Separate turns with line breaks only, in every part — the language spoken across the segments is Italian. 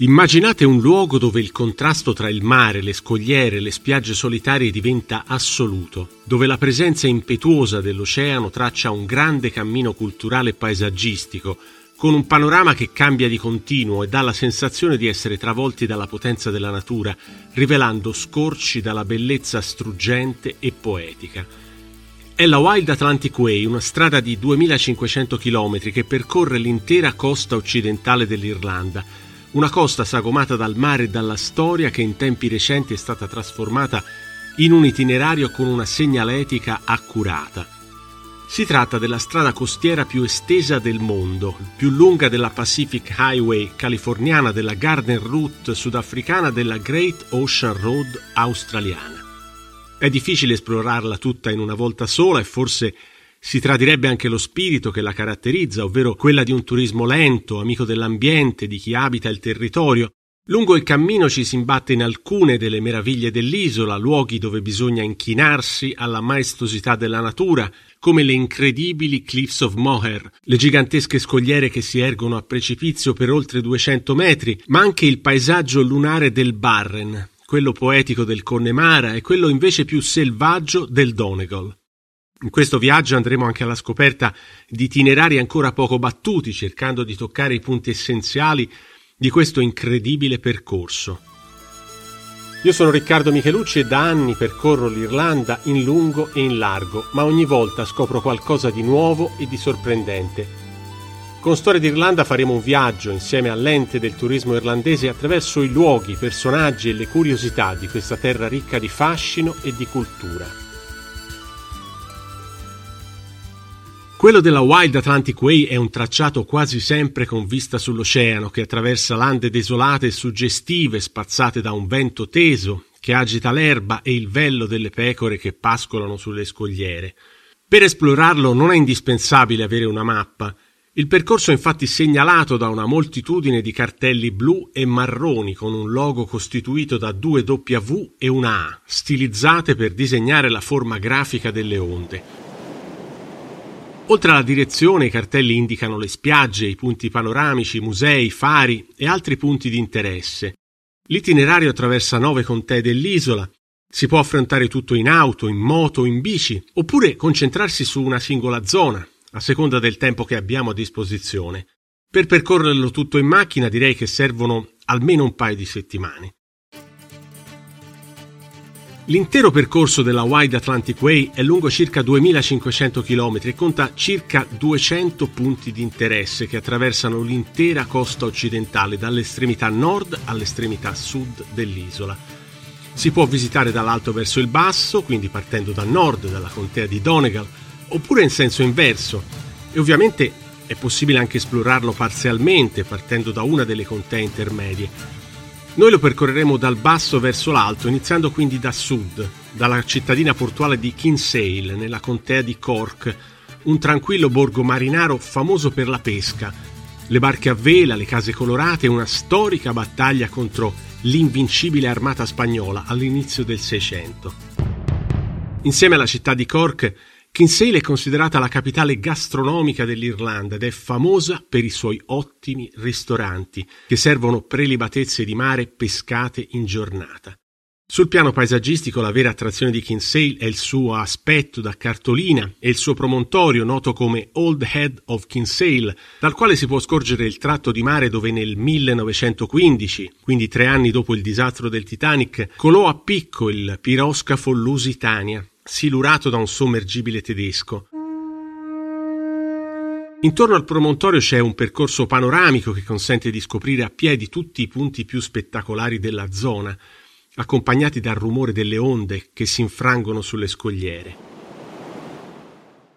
Immaginate un luogo dove il contrasto tra il mare, le scogliere e le spiagge solitarie diventa assoluto, dove la presenza impetuosa dell'oceano traccia un grande cammino culturale e paesaggistico, con un panorama che cambia di continuo e dà la sensazione di essere travolti dalla potenza della natura, rivelando scorci dalla bellezza struggente e poetica. È la Wild Atlantic Way, una strada di 2500 km che percorre l'intera costa occidentale dell'Irlanda, una costa sagomata dal mare e dalla storia che in tempi recenti è stata trasformata in un itinerario con una segnaletica accurata. Si tratta della strada costiera più estesa del mondo, più lunga della Pacific Highway californiana, della Garden Route sudafricana, della Great Ocean Road australiana. È difficile esplorarla tutta in una volta sola e forse si tradirebbe anche lo spirito che la caratterizza, ovvero quella di un turismo lento, amico dell'ambiente, di chi abita il territorio. Lungo il cammino ci si imbatte in alcune delle meraviglie dell'isola, luoghi dove bisogna inchinarsi alla maestosità della natura, come le incredibili Cliffs of Moher, le gigantesche scogliere che si ergono a precipizio per oltre 200 metri, ma anche il paesaggio lunare del Barren, quello poetico del Connemara e quello invece più selvaggio del Donegal. In questo viaggio andremo anche alla scoperta di itinerari ancora poco battuti, cercando di toccare i punti essenziali di questo incredibile percorso. Io sono Riccardo Michelucci e da anni percorro l'Irlanda in lungo e in largo, ma ogni volta scopro qualcosa di nuovo e di sorprendente. Con Storia d'Irlanda faremo un viaggio insieme all'ente del turismo irlandese attraverso i luoghi, i personaggi e le curiosità di questa terra ricca di fascino e di cultura. Quello della Wild Atlantic Way è un tracciato quasi sempre con vista sull'oceano che attraversa lande desolate e suggestive spazzate da un vento teso che agita l'erba e il vello delle pecore che pascolano sulle scogliere. Per esplorarlo non è indispensabile avere una mappa. Il percorso è infatti segnalato da una moltitudine di cartelli blu e marroni con un logo costituito da due W e una A, stilizzate per disegnare la forma grafica delle onde. Oltre alla direzione, i cartelli indicano le spiagge, i punti panoramici, musei, fari e altri punti di interesse. L'itinerario attraversa nove contee dell'isola. Si può affrontare tutto in auto, in moto, in bici, oppure concentrarsi su una singola zona, a seconda del tempo che abbiamo a disposizione. Per percorrerlo tutto in macchina direi che servono almeno un paio di settimane. L'intero percorso della Wide Atlantic Way è lungo circa 2500 km e conta circa 200 punti di interesse che attraversano l'intera costa occidentale dall'estremità nord all'estremità sud dell'isola. Si può visitare dall'alto verso il basso, quindi partendo da nord, dalla contea di Donegal, oppure in senso inverso. E ovviamente è possibile anche esplorarlo parzialmente, partendo da una delle contee intermedie. Noi lo percorreremo dal basso verso l'alto, iniziando quindi da sud, dalla cittadina portuale di Kinsale, nella contea di Cork, un tranquillo borgo marinaro famoso per la pesca, le barche a vela, le case colorate una storica battaglia contro l'invincibile armata spagnola all'inizio del Seicento. Insieme alla città di Cork Kinsale è considerata la capitale gastronomica dell'Irlanda ed è famosa per i suoi ottimi ristoranti che servono prelibatezze di mare pescate in giornata. Sul piano paesaggistico la vera attrazione di Kinsale è il suo aspetto da cartolina e il suo promontorio noto come Old Head of Kinsale, dal quale si può scorgere il tratto di mare dove nel 1915, quindi tre anni dopo il disastro del Titanic, colò a picco il piroscafo Lusitania, silurato da un sommergibile tedesco. Intorno al promontorio c'è un percorso panoramico che consente di scoprire a piedi tutti i punti più spettacolari della zona, accompagnati dal rumore delle onde che si infrangono sulle scogliere.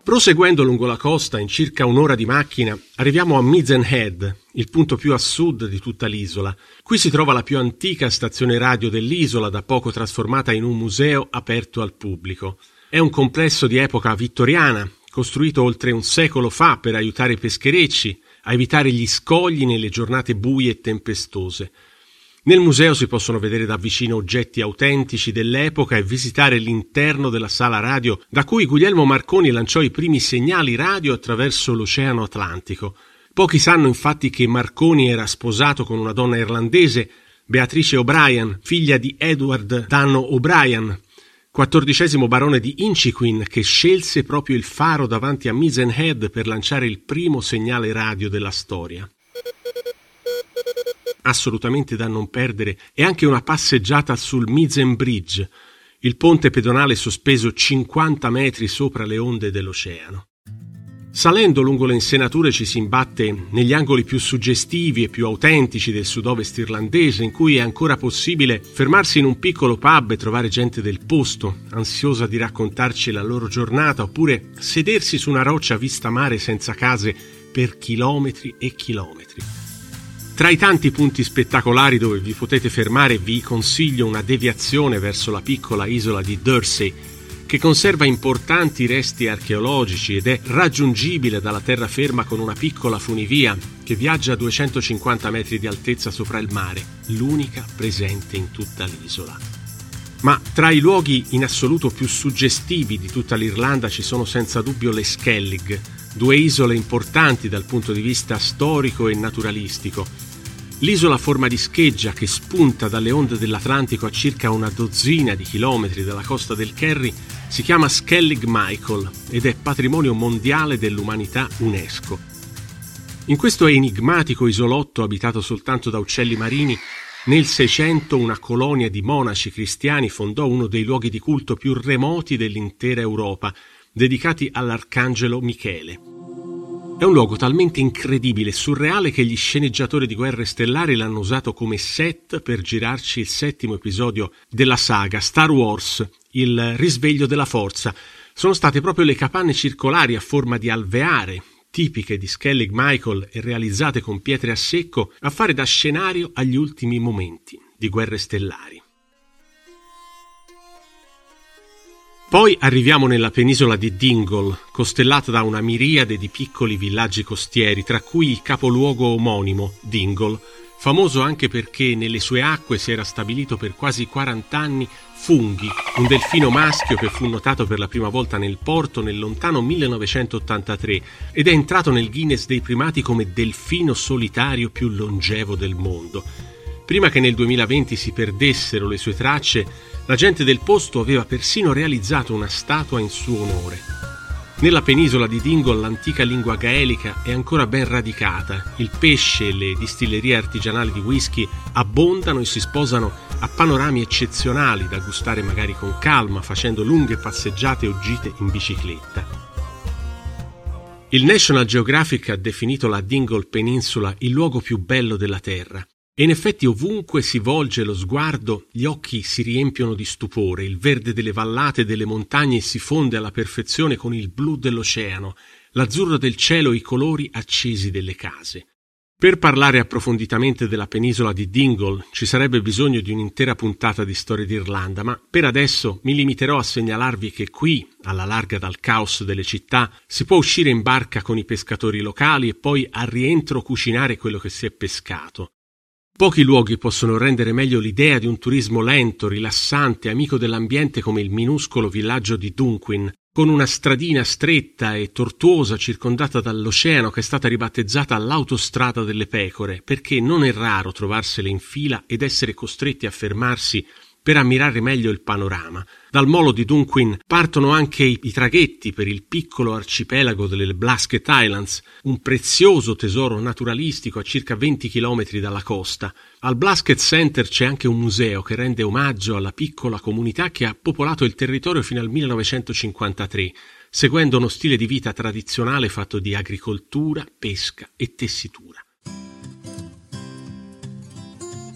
Proseguendo lungo la costa, in circa un'ora di macchina, arriviamo a Mizen Head, il punto più a sud di tutta l'isola. Qui si trova la più antica stazione radio dell'isola, da poco trasformata in un museo aperto al pubblico. È un complesso di epoca vittoriana, costruito oltre un secolo fa per aiutare i pescherecci a evitare gli scogli nelle giornate buie e tempestose. Nel museo si possono vedere da vicino oggetti autentici dell'epoca e visitare l'interno della sala radio da cui Guglielmo Marconi lanciò i primi segnali radio attraverso l'Oceano Atlantico. Pochi sanno infatti che Marconi era sposato con una donna irlandese, Beatrice O'Brien, figlia di Edward Danno O'Brien, quattordicesimo barone di Inchiquin, che scelse proprio il faro davanti a Misenhead per lanciare il primo segnale radio della storia. Assolutamente da non perdere è anche una passeggiata sul Misen Bridge, il ponte pedonale sospeso 50 metri sopra le onde dell'oceano. Salendo lungo le insenature ci si imbatte negli angoli più suggestivi e più autentici del sud-ovest irlandese, in cui è ancora possibile fermarsi in un piccolo pub e trovare gente del posto, ansiosa di raccontarci la loro giornata, oppure sedersi su una roccia vista mare senza case per chilometri e chilometri. Tra i tanti punti spettacolari dove vi potete fermare vi consiglio una deviazione verso la piccola isola di Dursey, che conserva importanti resti archeologici ed è raggiungibile dalla terraferma con una piccola funivia che viaggia a 250 metri di altezza sopra il mare, l'unica presente in tutta l'isola. Ma tra i luoghi in assoluto più suggestivi di tutta l'Irlanda ci sono senza dubbio le Skellig, due isole importanti dal punto di vista storico e naturalistico, L'isola a forma di scheggia che spunta dalle onde dell'Atlantico a circa una dozzina di chilometri dalla costa del Kerry si chiama Skellig Michael ed è patrimonio mondiale dell'umanità UNESCO. In questo enigmatico isolotto abitato soltanto da uccelli marini, nel Seicento una colonia di monaci cristiani fondò uno dei luoghi di culto più remoti dell'intera Europa, dedicati all'arcangelo Michele. È un luogo talmente incredibile e surreale che gli sceneggiatori di Guerre Stellari l'hanno usato come set per girarci il settimo episodio della saga Star Wars, il risveglio della forza. Sono state proprio le capanne circolari a forma di alveare, tipiche di Skellig Michael e realizzate con pietre a secco, a fare da scenario agli ultimi momenti di Guerre Stellari. Poi arriviamo nella penisola di Dingle, costellata da una miriade di piccoli villaggi costieri, tra cui il capoluogo omonimo, Dingle, famoso anche perché nelle sue acque si era stabilito per quasi 40 anni Funghi, un delfino maschio che fu notato per la prima volta nel porto nel lontano 1983 ed è entrato nel Guinness dei primati come delfino solitario più longevo del mondo. Prima che nel 2020 si perdessero le sue tracce, la gente del posto aveva persino realizzato una statua in suo onore. Nella penisola di Dingle l'antica lingua gaelica è ancora ben radicata, il pesce e le distillerie artigianali di whisky abbondano e si sposano a panorami eccezionali da gustare magari con calma, facendo lunghe passeggiate o gite in bicicletta. Il National Geographic ha definito la Dingle Peninsula il luogo più bello della Terra e in effetti ovunque si volge lo sguardo, gli occhi si riempiono di stupore, il verde delle vallate e delle montagne si fonde alla perfezione con il blu dell'oceano, l'azzurro del cielo e i colori accesi delle case. Per parlare approfonditamente della penisola di Dingle ci sarebbe bisogno di un'intera puntata di storia d'Irlanda, ma per adesso mi limiterò a segnalarvi che qui, alla larga dal caos delle città, si può uscire in barca con i pescatori locali e poi al rientro cucinare quello che si è pescato. Pochi luoghi possono rendere meglio l'idea di un turismo lento, rilassante, amico dell'ambiente come il minuscolo villaggio di Dunquin, con una stradina stretta e tortuosa circondata dall'oceano che è stata ribattezzata l'autostrada delle pecore, perché non è raro trovarsele in fila ed essere costretti a fermarsi per ammirare meglio il panorama. Dal molo di Dunquin partono anche i, i traghetti per il piccolo arcipelago delle Blasket Islands, un prezioso tesoro naturalistico a circa 20 km dalla costa. Al Blasket Center c'è anche un museo che rende omaggio alla piccola comunità che ha popolato il territorio fino al 1953, seguendo uno stile di vita tradizionale fatto di agricoltura, pesca e tessitura.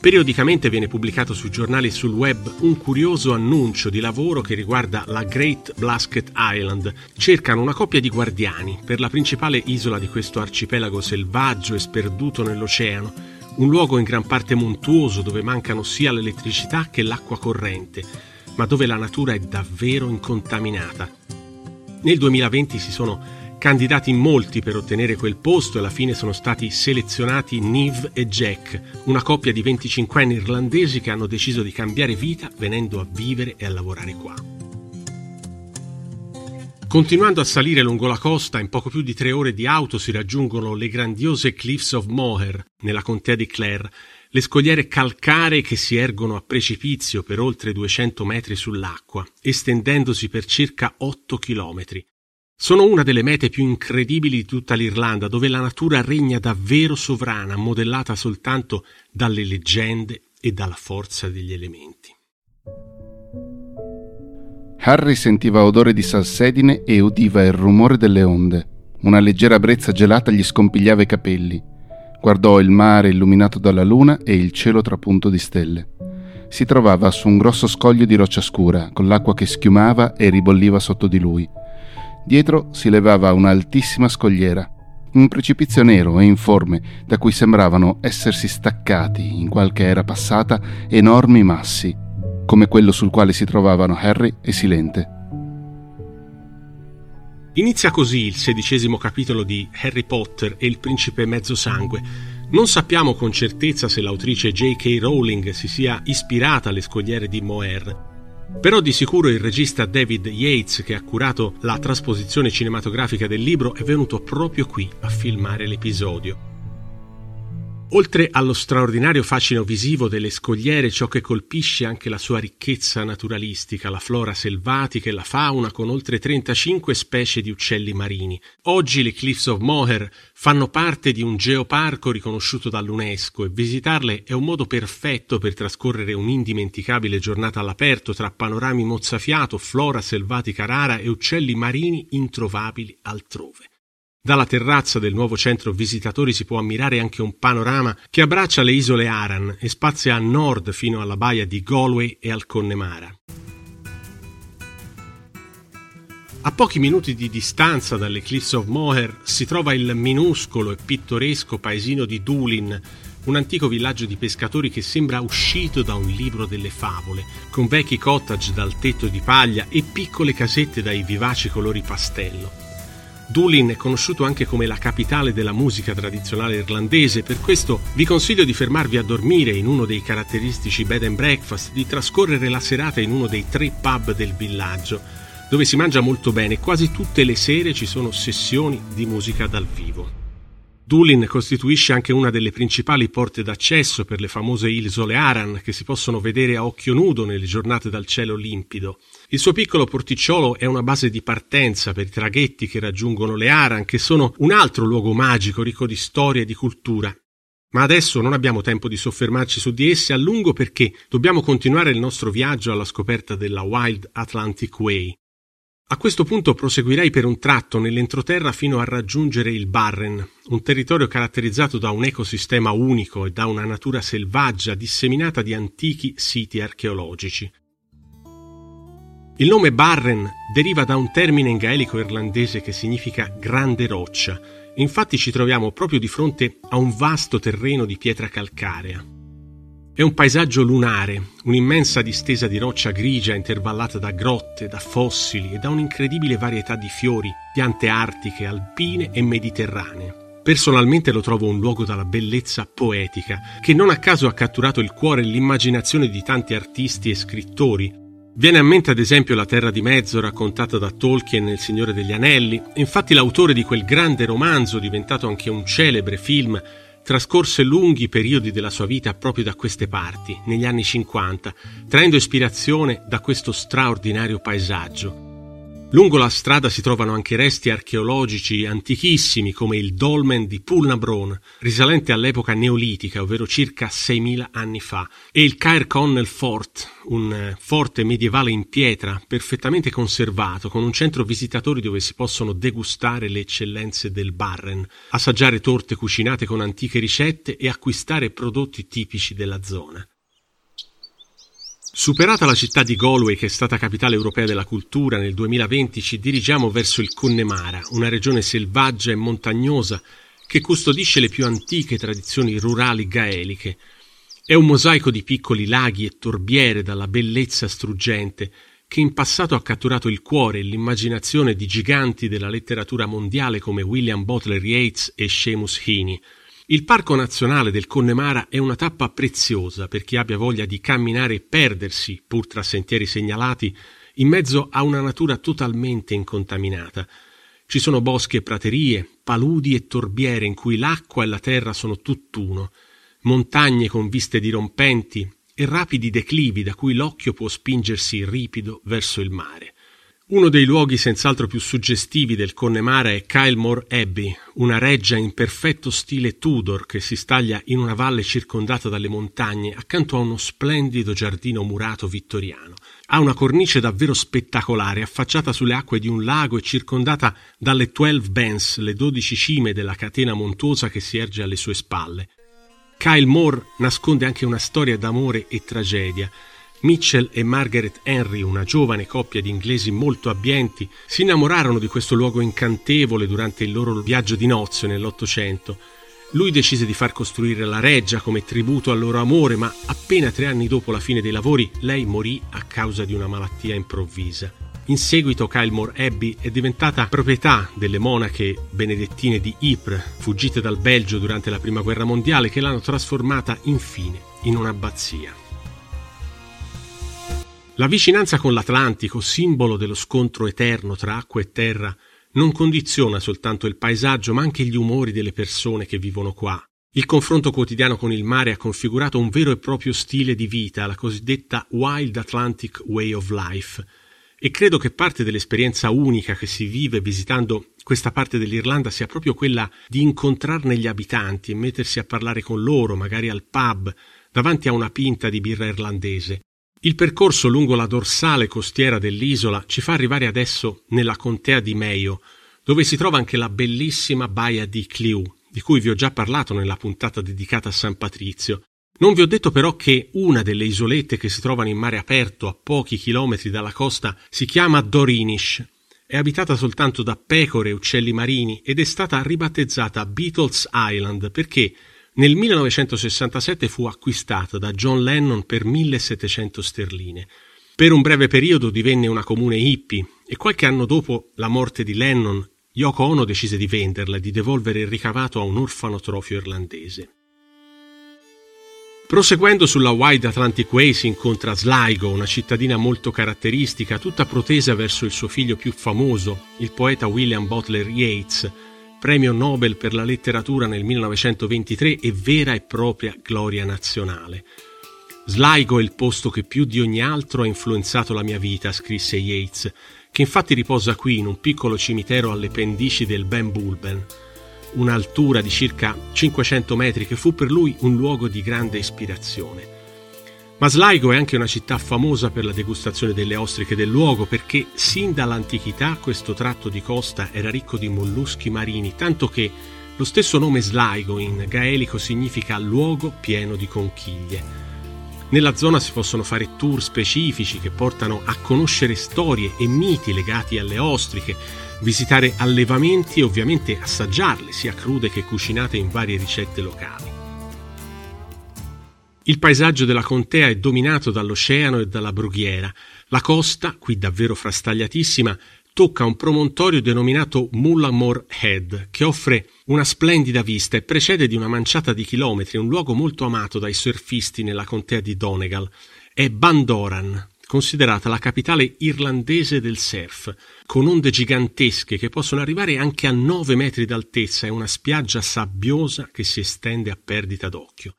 Periodicamente viene pubblicato sui giornali e sul web un curioso annuncio di lavoro che riguarda la Great Blasket Island. Cercano una coppia di guardiani per la principale isola di questo arcipelago selvaggio e sperduto nell'oceano, un luogo in gran parte montuoso dove mancano sia l'elettricità che l'acqua corrente, ma dove la natura è davvero incontaminata. Nel 2020 si sono Candidati molti per ottenere quel posto e alla fine sono stati selezionati Niv e Jack, una coppia di 25 anni irlandesi che hanno deciso di cambiare vita venendo a vivere e a lavorare qua. Continuando a salire lungo la costa, in poco più di tre ore di auto si raggiungono le grandiose Cliffs of Moher, nella contea di Clare, le scogliere calcaree che si ergono a precipizio per oltre 200 metri sull'acqua, estendendosi per circa 8 chilometri. Sono una delle mete più incredibili di tutta l'Irlanda, dove la natura regna davvero sovrana, modellata soltanto dalle leggende e dalla forza degli elementi.
Harry sentiva odore di salsedine e udiva il rumore delle onde. Una leggera brezza gelata gli scompigliava i capelli. Guardò il mare illuminato dalla luna e il cielo trapunto di stelle. Si trovava su un grosso scoglio di roccia scura, con l'acqua che schiumava e ribolliva sotto di lui. Dietro si levava un'altissima scogliera, un precipizio nero e informe da cui sembravano essersi staccati in qualche era passata enormi massi, come quello sul quale si trovavano Harry e Silente.
Inizia così il sedicesimo capitolo di Harry Potter e il principe mezzosangue. Non sappiamo con certezza se l'autrice J.K. Rowling si sia ispirata alle scogliere di Moher, però di sicuro il regista David Yates, che ha curato la trasposizione cinematografica del libro, è venuto proprio qui a filmare l'episodio. Oltre allo straordinario fascino visivo delle scogliere, ciò che colpisce anche la sua ricchezza naturalistica, la flora selvatica e la fauna con oltre 35 specie di uccelli marini. Oggi le Cliffs of Moher fanno parte di un geoparco riconosciuto dall'UNESCO e visitarle è un modo perfetto per trascorrere un'indimenticabile giornata all'aperto tra panorami mozzafiato, flora selvatica rara e uccelli marini introvabili altrove. Dalla terrazza del nuovo centro visitatori si può ammirare anche un panorama che abbraccia le isole Aran e spazia a nord fino alla baia di Galway e al Connemara. A pochi minuti di distanza dalle Cliffs of Moher si trova il minuscolo e pittoresco paesino di Doolin, un antico villaggio di pescatori che sembra uscito da un libro delle favole, con vecchi cottage dal tetto di paglia e piccole casette dai vivaci colori pastello. Doolin è conosciuto anche come la capitale della musica tradizionale irlandese, per questo vi consiglio di fermarvi a dormire in uno dei caratteristici bed and breakfast, di trascorrere la serata in uno dei tre pub del villaggio, dove si mangia molto bene. Quasi tutte le sere ci sono sessioni di musica dal vivo. Doolin costituisce anche una delle principali porte d'accesso per le famose isole Aran che si possono vedere a occhio nudo nelle giornate dal cielo limpido. Il suo piccolo porticciolo è una base di partenza per i traghetti che raggiungono le Aran, che sono un altro luogo magico ricco di storia e di cultura. Ma adesso non abbiamo tempo di soffermarci su di esse a lungo perché dobbiamo continuare il nostro viaggio alla scoperta della Wild Atlantic Way. A questo punto proseguirei per un tratto nell'entroterra fino a raggiungere il Barren, un territorio caratterizzato da un ecosistema unico e da una natura selvaggia disseminata di antichi siti archeologici. Il nome Barren deriva da un termine in gaelico irlandese che significa grande roccia, infatti ci troviamo proprio di fronte a un vasto terreno di pietra calcarea. È un paesaggio lunare, un'immensa distesa di roccia grigia intervallata da grotte, da fossili e da un'incredibile varietà di fiori, piante artiche, alpine e mediterranee. Personalmente lo trovo un luogo dalla bellezza poetica, che non a caso ha catturato il cuore e l'immaginazione di tanti artisti e scrittori. Viene a mente ad esempio la Terra di Mezzo raccontata da Tolkien nel Signore degli Anelli, infatti l'autore di quel grande romanzo, diventato anche un celebre film, trascorse lunghi periodi della sua vita proprio da queste parti, negli anni 50, traendo ispirazione da questo straordinario paesaggio. Lungo la strada si trovano anche resti archeologici antichissimi come il dolmen di Pulnabron, risalente all'epoca neolitica, ovvero circa 6.000 anni fa, e il Caer Connell Fort, un eh, forte medievale in pietra, perfettamente conservato, con un centro visitatori dove si possono degustare le eccellenze del Barren, assaggiare torte cucinate con antiche ricette e acquistare prodotti tipici della zona. Superata la città di Galway, che è stata capitale europea della cultura nel 2020, ci dirigiamo verso il Connemara, una regione selvaggia e montagnosa che custodisce le più antiche tradizioni rurali gaeliche. È un mosaico di piccoli laghi e torbiere dalla bellezza struggente che in passato ha catturato il cuore e l'immaginazione di giganti della letteratura mondiale come William Butler Yeats e Seamus Heaney. Il Parco Nazionale del Connemara è una tappa preziosa per chi abbia voglia di camminare e perdersi, pur tra sentieri segnalati, in mezzo a una natura totalmente incontaminata. Ci sono boschi e praterie, paludi e torbiere in cui l'acqua e la terra sono tutt'uno, montagne con viste dirompenti e rapidi declivi da cui l'occhio può spingersi ripido verso il mare. Uno dei luoghi senz'altro più suggestivi del Connemara è Kylemore Abbey, una reggia in perfetto stile Tudor che si staglia in una valle circondata dalle montagne accanto a uno splendido giardino murato vittoriano. Ha una cornice davvero spettacolare, affacciata sulle acque di un lago e circondata dalle Twelve Bens, le dodici cime della catena montuosa che si erge alle sue spalle. Kyle Moore nasconde anche una storia d'amore e tragedia. Mitchell e Margaret Henry, una giovane coppia di inglesi molto abbienti, si innamorarono di questo luogo incantevole durante il loro viaggio di nozze nell'Ottocento. Lui decise di far costruire la reggia come tributo al loro amore, ma appena tre anni dopo la fine dei lavori lei morì a causa di una malattia improvvisa. In seguito Kylemore Abbey è diventata proprietà delle monache benedettine di Ypres, fuggite dal Belgio durante la Prima Guerra Mondiale, che l'hanno trasformata infine in un'abbazia. La vicinanza con l'Atlantico, simbolo dello scontro eterno tra acqua e terra, non condiziona soltanto il paesaggio ma anche gli umori delle persone che vivono qua. Il confronto quotidiano con il mare ha configurato un vero e proprio stile di vita, la cosiddetta Wild Atlantic Way of Life, e credo che parte dell'esperienza unica che si vive visitando questa parte dell'Irlanda sia proprio quella di incontrarne gli abitanti e mettersi a parlare con loro, magari al pub, davanti a una pinta di birra irlandese. Il percorso lungo la dorsale costiera dell'isola ci fa arrivare adesso nella contea di Mayo, dove si trova anche la bellissima baia di Cliu, di cui vi ho già parlato nella puntata dedicata a San Patrizio. Non vi ho detto però che una delle isolette che si trovano in mare aperto a pochi chilometri dalla costa si chiama Dorinish. È abitata soltanto da pecore e uccelli marini ed è stata ribattezzata Beatles Island perché nel 1967 fu acquistata da John Lennon per 1700 sterline. Per un breve periodo divenne una comune hippie e qualche anno dopo la morte di Lennon, Yoko Ono decise di venderla e di devolvere il ricavato a un orfanotrofio irlandese. Proseguendo sulla Wide Atlantic Way si incontra Sligo, una cittadina molto caratteristica, tutta protesa verso il suo figlio più famoso, il poeta William Butler Yeats, premio Nobel per la letteratura nel 1923 e vera e propria gloria nazionale. Sligo è il posto che più di ogni altro ha influenzato la mia vita, scrisse Yeats, che infatti riposa qui in un piccolo cimitero alle pendici del Ben Bulben, un'altura di circa 500 metri che fu per lui un luogo di grande ispirazione. Ma Sligo è anche una città famosa per la degustazione delle ostriche del luogo perché sin dall'antichità questo tratto di costa era ricco di molluschi marini, tanto che lo stesso nome Sligo in gaelico significa luogo pieno di conchiglie. Nella zona si possono fare tour specifici che portano a conoscere storie e miti legati alle ostriche, visitare allevamenti e ovviamente assaggiarle sia crude che cucinate in varie ricette locali. Il paesaggio della contea è dominato dall'oceano e dalla brughiera. La costa, qui davvero frastagliatissima, tocca un promontorio denominato Mullamore Head, che offre una splendida vista e precede di una manciata di chilometri un luogo molto amato dai surfisti nella contea di Donegal. È Bandoran, considerata la capitale irlandese del surf, con onde gigantesche che possono arrivare anche a 9 metri d'altezza e una spiaggia sabbiosa che si estende a perdita d'occhio.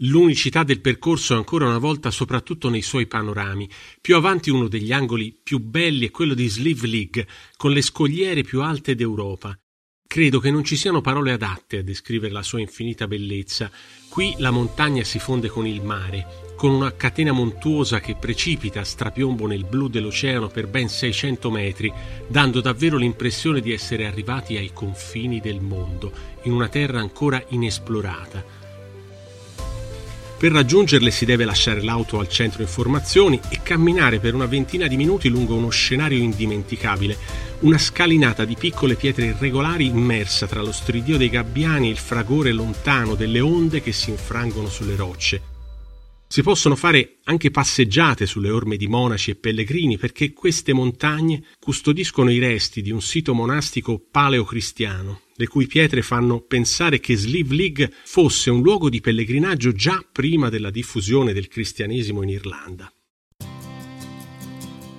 L'unicità del percorso ancora una volta soprattutto nei suoi panorami. Più avanti uno degli angoli più belli è quello di Sleeve League, con le scogliere più alte d'Europa. Credo che non ci siano parole adatte a descrivere la sua infinita bellezza. Qui la montagna si fonde con il mare, con una catena montuosa che precipita a strapiombo nel blu dell'oceano per ben 600 metri, dando davvero l'impressione di essere arrivati ai confini del mondo, in una terra ancora inesplorata per raggiungerle si deve lasciare l'auto al centro informazioni e camminare per una ventina di minuti lungo uno scenario indimenticabile, una scalinata di piccole pietre irregolari immersa tra lo stridio dei gabbiani e il fragore lontano delle onde che si infrangono sulle rocce. Si possono fare anche passeggiate sulle orme di monaci e pellegrini perché queste montagne custodiscono i resti di un sito monastico paleocristiano le cui pietre fanno pensare che Slieve League fosse un luogo di pellegrinaggio già prima della diffusione del cristianesimo in Irlanda.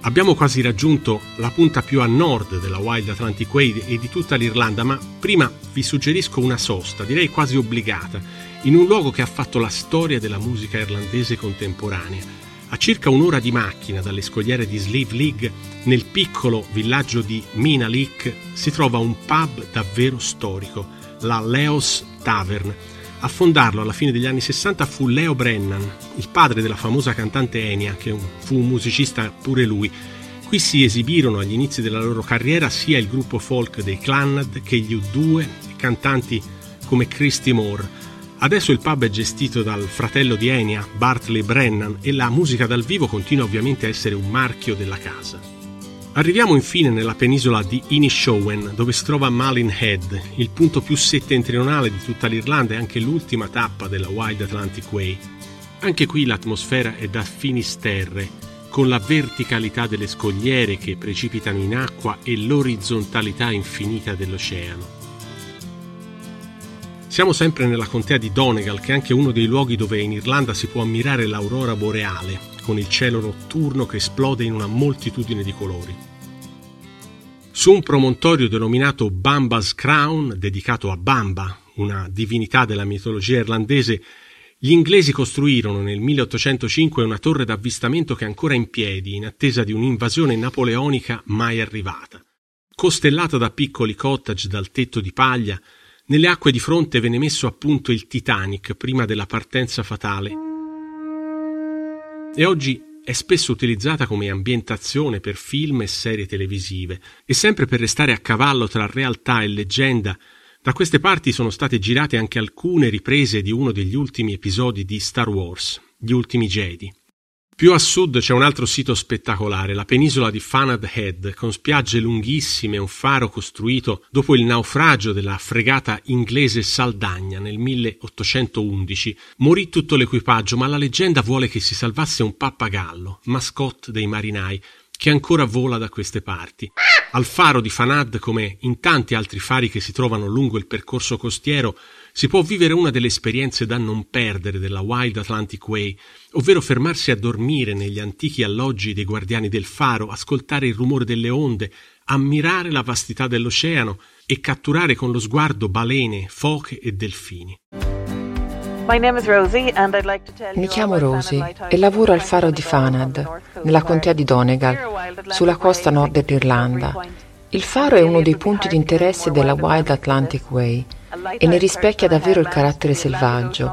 Abbiamo quasi raggiunto la punta più a nord della Wild Atlantic Way e di tutta l'Irlanda, ma prima vi suggerisco una sosta, direi quasi obbligata, in un luogo che ha fatto la storia della musica irlandese contemporanea. A circa un'ora di macchina dalle scogliere di Sleeve League, nel piccolo villaggio di Minalik, si trova un pub davvero storico, la Leos Tavern, a fondarlo alla fine degli anni 60 fu Leo Brennan, il padre della famosa cantante Enya, che fu un musicista pure lui. Qui si esibirono agli inizi della loro carriera sia il gruppo folk dei Clannad che gli U2 e cantanti come Christy Moore. Adesso il pub è gestito dal fratello di Enya, Bartley Brennan, e la musica dal vivo continua ovviamente a essere un marchio della casa. Arriviamo infine nella penisola di Inishowen, dove si trova Malin Head, il punto più settentrionale di tutta l'Irlanda e anche l'ultima tappa della Wild Atlantic Way. Anche qui l'atmosfera è da finisterre, con la verticalità delle scogliere che precipitano in acqua e l'orizzontalità infinita dell'oceano. Siamo sempre nella contea di Donegal, che è anche uno dei luoghi dove in Irlanda si può ammirare l'aurora boreale, con il cielo notturno che esplode in una moltitudine di colori. Su un promontorio denominato Bamba's Crown, dedicato a Bamba, una divinità della mitologia irlandese, gli inglesi costruirono nel 1805 una torre d'avvistamento che è ancora in piedi, in attesa di un'invasione napoleonica mai arrivata. Costellata da piccoli cottage dal tetto di paglia, nelle acque di fronte venne messo a punto il Titanic prima della partenza fatale. E oggi è spesso utilizzata come ambientazione per film e serie televisive e sempre per restare a cavallo tra realtà e leggenda, da queste parti sono state girate anche alcune riprese di uno degli ultimi episodi di Star Wars, Gli ultimi Jedi. Più a sud c'è un altro sito spettacolare, la penisola di Fanad Head, con spiagge lunghissime e un faro costruito dopo il naufragio della fregata inglese Saldagna nel 1811. Morì tutto l'equipaggio, ma la leggenda vuole che si salvasse un pappagallo, mascotte dei marinai, che ancora vola da queste parti. Al faro di Fanad, come in tanti altri fari che si trovano lungo il percorso costiero, si può vivere una delle esperienze da non perdere della Wild Atlantic Way, ovvero fermarsi a dormire negli antichi alloggi dei guardiani del faro, ascoltare il rumore delle onde, ammirare la vastità dell'oceano e catturare con lo sguardo balene, foche e delfini.
Mi chiamo Rosie e lavoro al faro di Fanad, nella contea di Donegal, sulla costa nord dell'Irlanda. Il faro è uno dei punti di interesse della Wild Atlantic Way e ne rispecchia davvero il carattere selvaggio.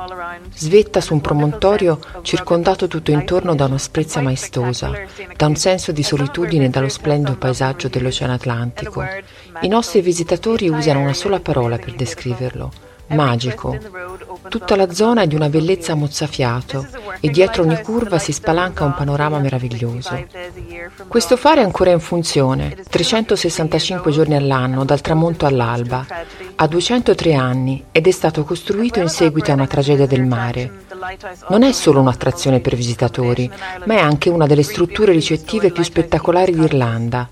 Svetta su un promontorio circondato tutto intorno da un'asprezza maestosa, da un senso di solitudine e dallo splendido paesaggio dell'Oceano Atlantico. I nostri visitatori usano una sola parola per descriverlo, magico. Tutta la zona è di una bellezza mozzafiato e dietro ogni curva si spalanca un panorama meraviglioso. Questo faro è ancora in funzione, 365 giorni all'anno, dal tramonto all'alba. Ha 203 anni ed è stato costruito in seguito a una tragedia del mare. Non è solo un'attrazione per visitatori, ma è anche una delle strutture ricettive più spettacolari d'Irlanda,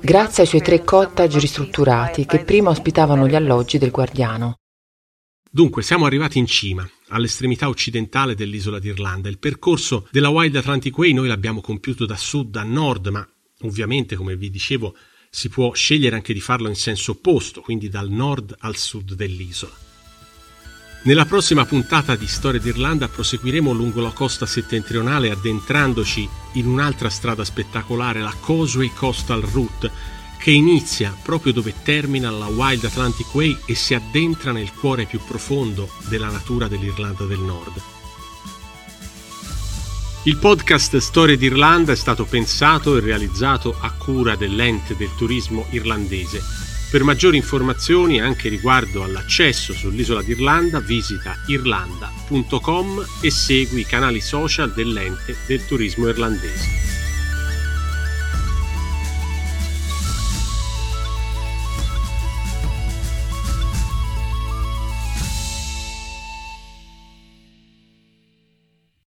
grazie ai suoi tre cottage ristrutturati che prima ospitavano gli alloggi del guardiano.
Dunque, siamo arrivati in cima, all'estremità occidentale dell'isola d'Irlanda. Il percorso della Wild Atlantic Way noi l'abbiamo compiuto da sud a nord, ma ovviamente, come vi dicevo, si può scegliere anche di farlo in senso opposto, quindi dal nord al sud dell'isola. Nella prossima puntata di Storia d'Irlanda proseguiremo lungo la costa settentrionale addentrandoci in un'altra strada spettacolare, la Causeway Coastal Route, che inizia proprio dove termina la Wild Atlantic Way e si addentra nel cuore più profondo della natura dell'Irlanda del Nord. Il podcast Storie d'Irlanda è stato pensato e realizzato a cura dell'ente del turismo irlandese. Per maggiori informazioni anche riguardo all'accesso sull'isola d'Irlanda visita irlanda.com e segui i canali social dell'ente del turismo irlandese.